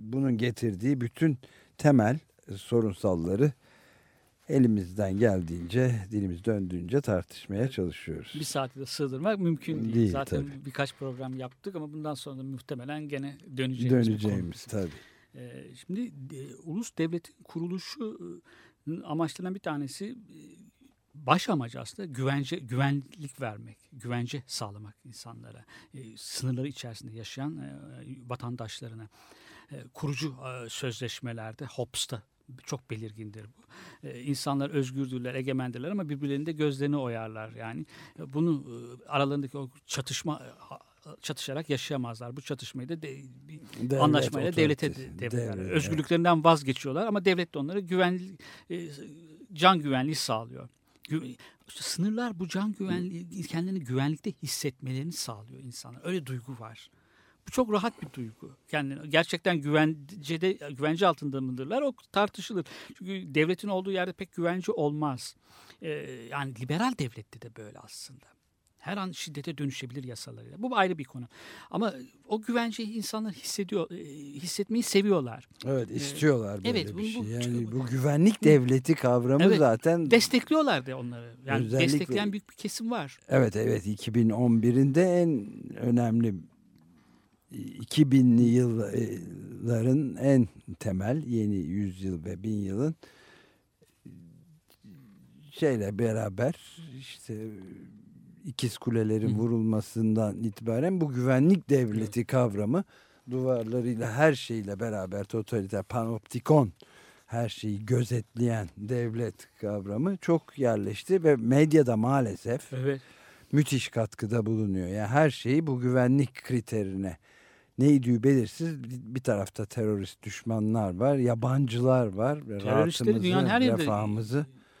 bunun getirdiği bütün temel sorunsalları elimizden geldiğince, dilimiz döndüğünce tartışmaya çalışıyoruz. Bir saati de sığdırmak mümkün değil. Değil, Zaten tabii. birkaç program yaptık ama bundan sonra muhtemelen gene döneceğimiz. Döneceğimiz tabii. Ee, şimdi e, ulus devletin kuruluşu e, amaçlarından bir tanesi e, baş amacı aslında güvence güvenlik vermek, güvence sağlamak insanlara, sınırları içerisinde yaşayan vatandaşlarına. Kurucu sözleşmelerde Hobbes'ta çok belirgindir bu. E, insanlar özgürdürler, egemendirler ama birbirlerinin de gözlerini oyarlar. Yani bunu aralarındaki o çatışma çatışarak yaşayamazlar. Bu çatışmayı da de, bir Devlet anlaşmayla devlete otoritesi, de- devretler. devlet, Özgürlüklerinden vazgeçiyorlar ama devlet de onlara güven e, can güvenliği sağlıyor. Gü- sınırlar bu can güvenliği kendilerini güvenlikte hissetmelerini sağlıyor insanlar. Öyle duygu var. Bu çok rahat bir duygu. Kendini gerçekten güvencede güvence altında mıdırlar? O tartışılır. Çünkü devletin olduğu yerde pek güvence olmaz. Ee, yani liberal devlette de böyle aslında. Her an şiddete dönüşebilir yasalarıyla. Bu ayrı bir konu. Ama o güvenceyi insanlar hissediyor, e, hissetmeyi seviyorlar. Evet istiyorlar böyle evet, bir bu- şey. bu- Yani bu güvenlik devleti kavramı Evet, zaten Destekliyorlar da onları. Yani Özellikle- destekleyen büyük bir kesim var. Evet evet 2011'inde en önemli 2000'li yılların en temel yeni yüzyıl ve bin yılın şeyle beraber işte ikiz kulelerin vurulmasından itibaren bu güvenlik devleti kavramı duvarlarıyla her şeyle beraber totaliter panoptikon her şeyi gözetleyen devlet kavramı çok yerleşti ve medyada maalesef Evet. müthiş katkıda bulunuyor. Yani her şeyi bu güvenlik kriterine neydi belirsiz bir tarafta terörist düşmanlar var, yabancılar var Teröristleri dünyanın her yerinde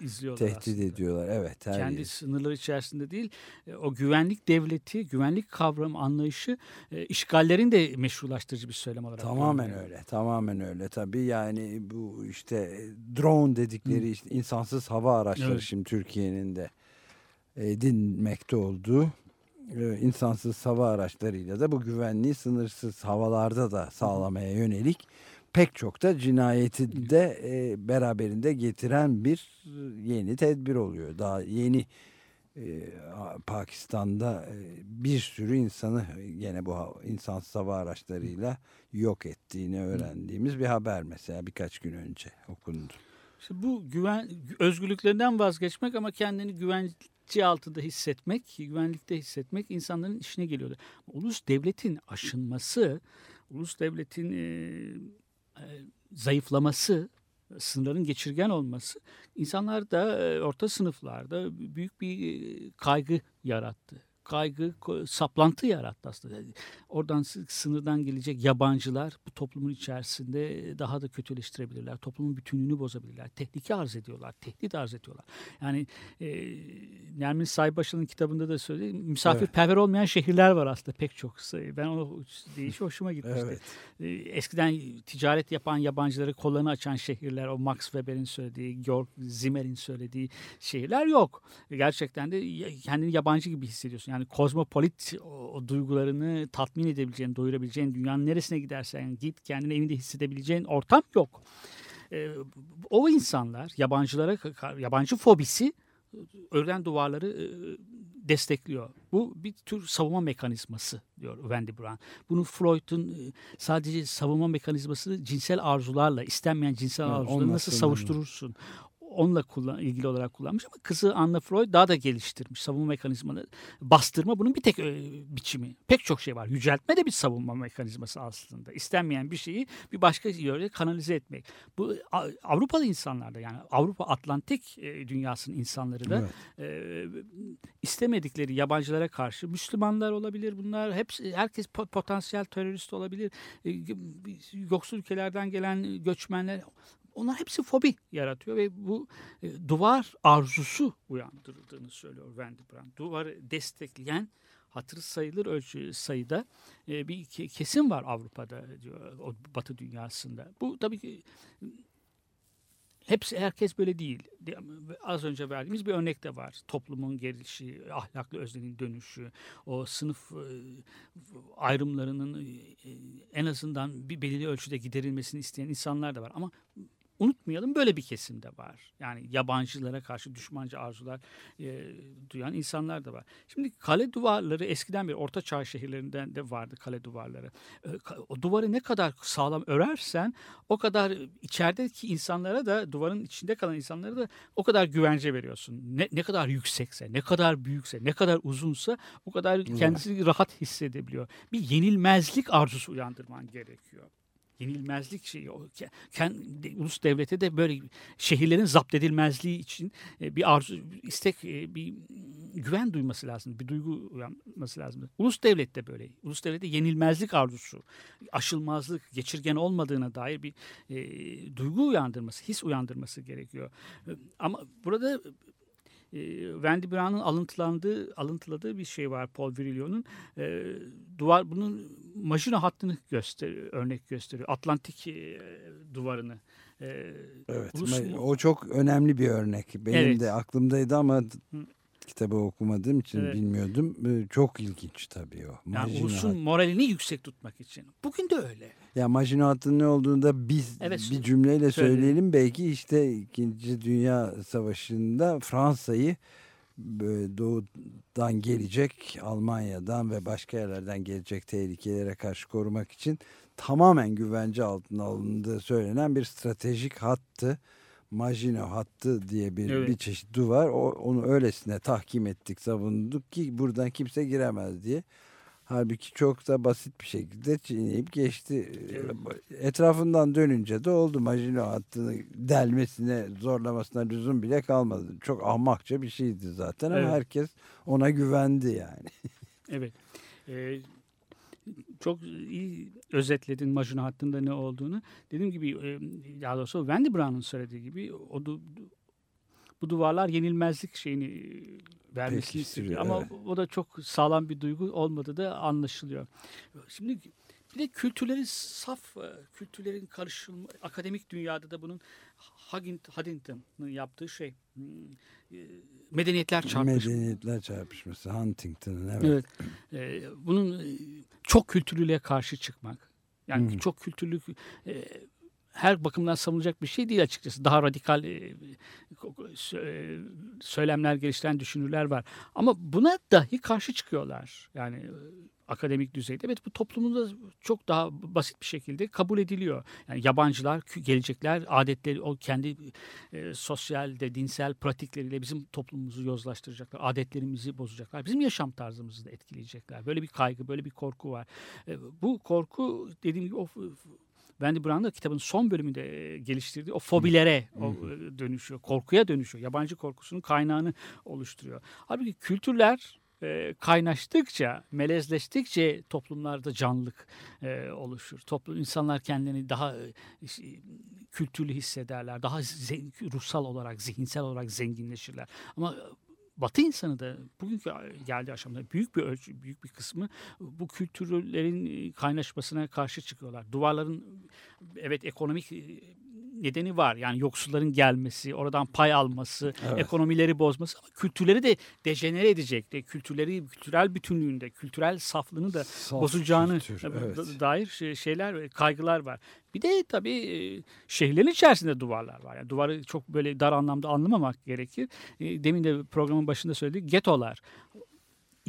izliyorlar tehdit aslında. ediyorlar. Evet, her kendi yer. sınırları içerisinde değil e, o güvenlik devleti, güvenlik kavramı anlayışı e, işgallerin de meşrulaştırıcı bir söylem olarak. Tamamen öyle. Tamamen öyle tabii. Yani bu işte drone dedikleri işte insansız hava araçları Evet. şimdi Türkiye'nin de edinmekte olduğu e, insansız hava araçlarıyla da bu güvenliği sınırsız havalarda da sağlamaya yönelik pek çok da cinayeti de e, beraberinde getiren bir e, yeni tedbir oluyor. Daha yeni e, Pakistan'da e, bir sürü insanı gene bu insansız hava araçlarıyla yok ettiğini öğrendiğimiz bir haber mesela birkaç gün önce okundu. İşte bu güven özgürlüklerinden vazgeçmek ama kendini güvence altında hissetmek, güvenlikte hissetmek insanların işine geliyordu. Ulus devletin aşınması, ulus devletin e, e, zayıflaması, sınırların geçirgen olması insanlar da e, orta sınıflarda büyük bir e, kaygı yarattı. Kaygı, saplantı yarattı aslında. Yani Oradan sı- sınırdan gelecek yabancılar bu toplumun içerisinde daha da kötüleştirebilirler. Toplumun bütünlüğünü bozabilirler. Tehlike arz ediyorlar. Tehdit arz ediyorlar. Yani e, Nermin Saybaşı'nın kitabında da söyledi. Misafirperver olmayan şehirler var aslında pek çok. Ben o deyişi hoşuma gitmişti. Evet. E, eskiden ticaret yapan yabancıları kollarını açan şehirler, o Max Weber'in söylediği, Georg Zimmer'in söylediği şehirler yok. Gerçekten de kendini yabancı gibi hissediyorsun. Yani kozmopolit o, o duygularını tatmin edebileceğin, doyurabileceğin, dünyanın neresine gidersen git kendini evinde hissedebileceğin ortam yok. E, o insanlar yabancılara, yabancı fobisi örden duvarları e, destekliyor. Bu bir tür savunma mekanizması diyor Wendy Brown. Bunu Freud'un e, sadece savunma mekanizması cinsel arzularla, istenmeyen cinsel Evet, arzuları nasıl olmasın savuşturursun? Onunla kullan, ilgili olarak kullanmış ama kızı Anna Freud daha da geliştirmiş savunma mekanizmaları. Bastırma bunun bir tek e, biçimi. Pek çok şey var. Yüceltme de bir savunma mekanizması aslında. İstenmeyen bir şeyi bir başka yöre kanalize etmek. Bu Avrupalı insanlarda yani Avrupa Atlantik e, dünyasının insanları da Evet. e, istemedikleri yabancılara karşı Müslümanlar olabilir bunlar hepsi herkes po- potansiyel terörist olabilir E, yoksul ülkelerden gelen göçmenler onlar hepsi fobi yaratıyor ve bu e, duvar arzusu uyandırdığını söylüyor Wendy Brand. Duvarı destekleyen hatırı sayılır ölçü sayıda e, bir ke- kesim var Avrupa'da diyor o Batı dünyasında. Bu tabii ki hepsi herkes böyle değil. De- Az önce verdiğimiz bir örnek de var. Toplumun gelişi, ahlaklı öznenin dönüşü, o sınıf e, ayrımlarının en azından bir belirli ölçüde giderilmesini isteyen insanlar da var. Ama unutmayalım böyle bir kesim de var. Yani yabancılara karşı düşmanca arzular e, duyan insanlar da var. Şimdi kale duvarları eskiden bir orta çağ şehirlerinden de vardı kale duvarları. E, o duvarı ne kadar sağlam örersen o kadar içerideki insanlara da duvarın içinde kalan insanlara da o kadar güvence veriyorsun. Ne, ne kadar yüksekse, ne kadar büyükse, ne kadar uzunsa o kadar kendisini rahat hissedebiliyor. Bir yenilmezlik arzusu uyandırman gerekiyor yenilmezlik şeyi o ke- kend- de- ulus devlete de böyle şehirlerin zapt edilmezliği için e, bir arzu istek e, bir güven duyması lazım bir duygu uyanması lazım. Ulus devlet de böyle. Ulus devlette yenilmezlik arzusu, aşılmazlık, geçirgen olmadığına dair bir e, duygu uyandırması, his uyandırması gerekiyor. Ama burada e, Wendy Brown'un alıntılandığı, alıntıladığı bir şey var Paul Virilio'nun. E, duvar bunun Maginot hattını gösteriyor, örnek gösteriyor. Atlantik e, duvarını. E, Evet. ulus- O çok önemli bir örnek. Benim Evet. de aklımdaydı ama kitabı okumadığım için Evet. bilmiyordum. Ee, Çok ilginç tabii o. yani Maginot ulusun moralini yüksek tutmak için. Bugün de öyle. Ya Maginot Hattı'nın ne olduğunu da biz Evet, bir cümleyle söyleyelim. söyleyelim. Belki işte 2. Dünya Savaşı'nda Fransa'yı doğudan gelecek Almanya'dan ve başka yerlerden gelecek tehlikelere karşı korumak için tamamen güvence altına alındığı söylenen bir stratejik hattı. Maginot hattı diye bir, Evet. bir çeşit duvar. O, onu öylesine tahkim ettik, savunduk ki buradan kimse giremez diye. Halbuki çok da basit bir şekilde çiğneyip geçti. Etrafından dönünce de oldu. Maginot hattını delmesine, zorlamasına lüzum bile kalmadı. Çok ahmakça bir şeydi zaten ama Evet. herkes ona güvendi yani. Evet. Ee, çok iyi özetledin Maginot hattında ne olduğunu. Dediğim gibi e, daha doğrusu Wendy Brown'un söylediği gibi o du- bu duvarlar yenilmezlik şeyini e, vermesini istiyor. Ama evet. o da çok sağlam bir duygu olmadığı da anlaşılıyor. Şimdi bir de kültürlerin saf, e, kültürlerin karışımı, akademik dünyada da bunun Huntington'ın yaptığı şey. hmm, e, Medeniyetler çarpışması. Medeniyetler çarpışması Huntington'ın evet. Evet. Ee, bunun e, çok kültürlülüğe karşı çıkmak. Yani Hı. çok kültürlük e, her bakımdan savunulacak bir şey değil açıkçası. Daha radikal e, e, söylemler geliştiren düşünürler var. Ama buna dahi karşı çıkıyorlar. Yani e, akademik düzeyde. Evet bu toplumda çok daha basit bir şekilde kabul ediliyor. Yani yabancılar gelecekler adetleri o kendi e, sosyal de dinsel pratikleriyle bizim toplumumuzu yozlaştıracaklar. Adetlerimizi bozacaklar. Bizim yaşam tarzımızı da etkileyecekler. Böyle bir kaygı, böyle bir korku var. E, bu korku dediğim gibi o Wendy Brown da kitabın son bölümünde e, geliştirdiği o fobilere o, e, dönüşüyor. Korkuya dönüşüyor. Yabancı korkusunun kaynağını oluşturuyor. Halbuki kültürler e, kaynaştıkça, melezleştikçe toplumlarda canlılık e, oluşur. Toplum insanlar kendilerini daha e, ş- kültürlü hissederler. Daha zen- ruhsal olarak, zihinsel olarak zenginleşirler. Ama Batı insanı da bugünkü geldiği aşamada büyük bir ölçü, büyük bir kısmı bu kültürlerin kaynaşmasına karşı çıkıyorlar. Duvarların evet ekonomik e, nedeni var. Yani yoksulların gelmesi, oradan pay alması, Evet. ekonomileri bozması ama kültürleri de dejenere edecek. De, kültürleri, kültürel bütünlüğünde, kültürel saflığını da Saf bozacağını kültür, da- evet. da- dair şey- şeyler, ve kaygılar var. Bir de tabii e, şehirlerin içerisinde duvarlar var. Yani duvarı çok böyle dar anlamda anlamamak gerekir. E, Demin de programın başında söyledik. Getolar.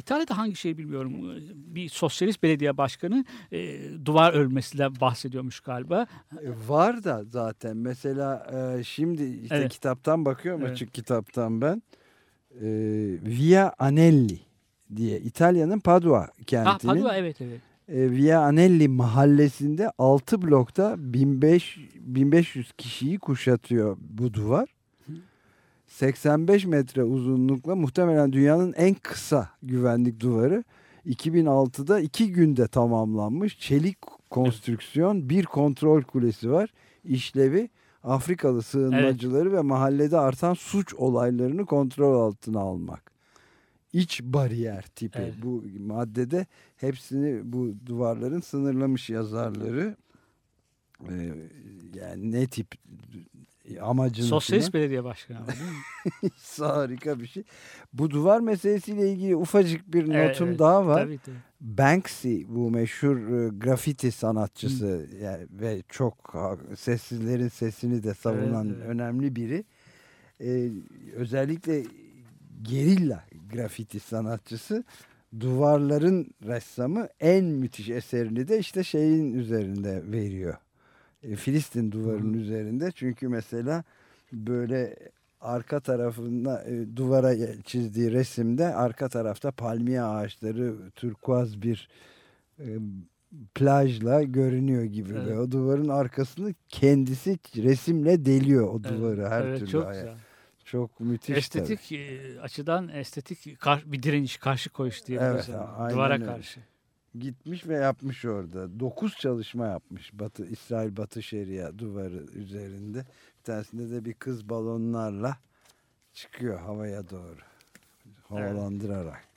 İtalya'da hangi şey bilmiyorum. Bir sosyalist belediye başkanı e, duvar örmesinden bahsediyormuş galiba. E, Var da zaten mesela e, şimdi işte Evet. kitaptan bakıyorum Evet. açık kitaptan ben. E, Via Anelli diye İtalya'nın Padua Ha, kentinin Padua evet evet. e, Via Anelli mahallesinde 6 blokta 1500, 1500 kişiyi kuşatıyor bu duvar. 85 metre uzunlukla muhtemelen dünyanın en kısa güvenlik duvarı. 2006'da iki günde tamamlanmış çelik konstrüksiyon bir kontrol kulesi var. İşlevi Afrikalı sığınmacıları ve mahallede artan suç olaylarını kontrol altına almak. İç bariyer tipi Evet. bu maddede hepsini bu duvarların sınırlamış yazarları. Ee, yani ne tip amacını Sosyalist belediye başkanı ama değil mi? harika bir şey. Bu duvar meselesiyle ilgili ufacık bir Evet, notum evet. daha var. Tabii tabii. Banksy bu meşhur e, grafiti sanatçısı yani ve çok sessizlerin sesini de savunan Evet, evet. önemli biri. Ee, özellikle gerilla grafiti sanatçısı duvarların ressamı en müthiş eserini de işte şeyin üzerinde veriyor. E, Filistin duvarının üzerinde çünkü mesela böyle arka tarafında e, duvara çizdiği resimde arka tarafta palmiye ağaçları turkuaz bir e, plajla görünüyor gibi Evet. ve o duvarın arkasını kendisi resimle deliyor o duvarı her evet, türlü çok güzel. Çok müthiş Estetik e, açıdan estetik bir direniş, karşı koyuş diyebiliriz. Evet, yani. Duvara öyle. karşı. Gitmiş ve yapmış orada. Dokuz çalışma yapmış Batı İsrail Batı Şeria duvarı üzerinde. Bir tanesinde de bir kız balonlarla çıkıyor havaya doğru. Havalandırarak.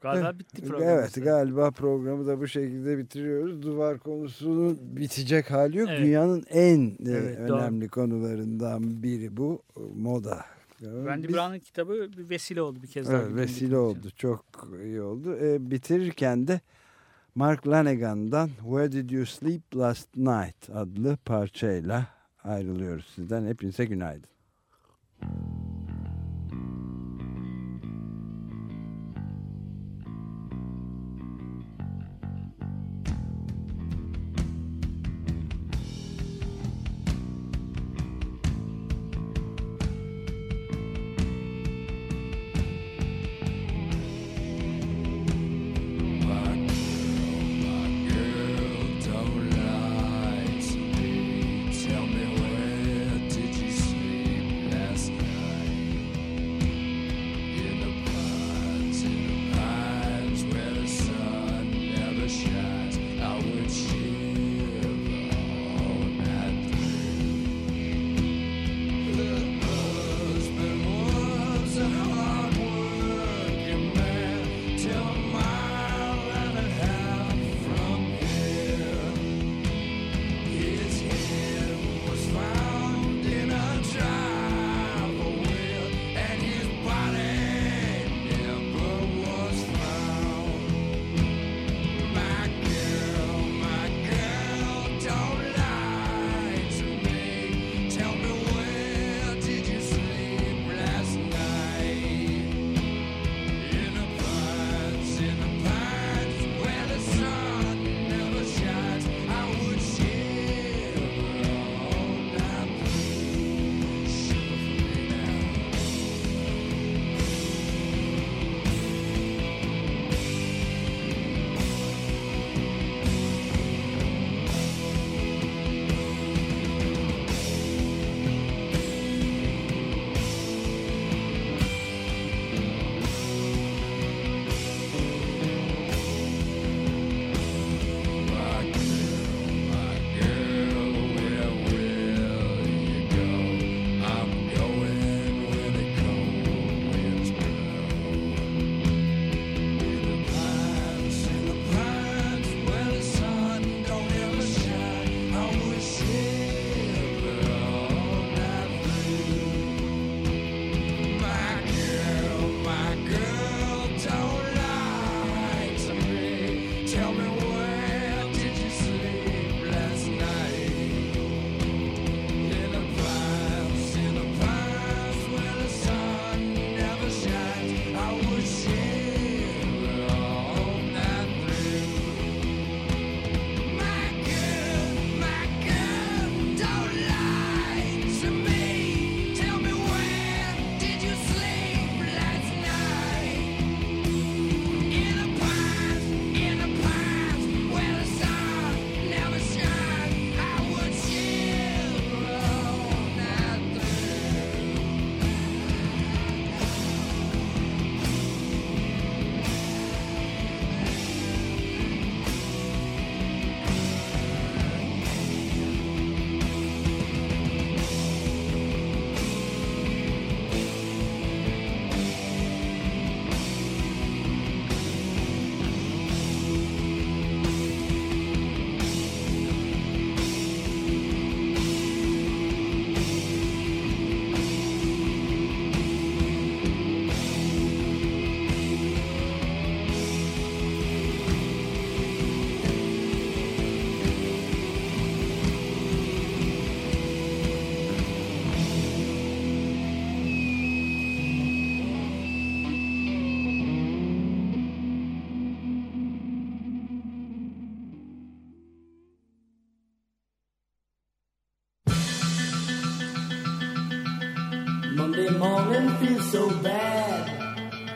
Galiba bitti program. Evet galiba programı da bu şekilde bitiriyoruz. Duvar konusunun bitecek hali yok. Evet. Dünyanın en e, Evet, doğru. önemli konularından biri bu e, moda. Wendy Biz- kitabı bir vesile oldu bir kez daha. Evet, vesile oldu. için. Çok iyi oldu. E, bitirirken de Mark Lanegan'dan Where Did You Sleep Last Night adlı parçayla ayrılıyoruz sizden. Hepinize günaydın. You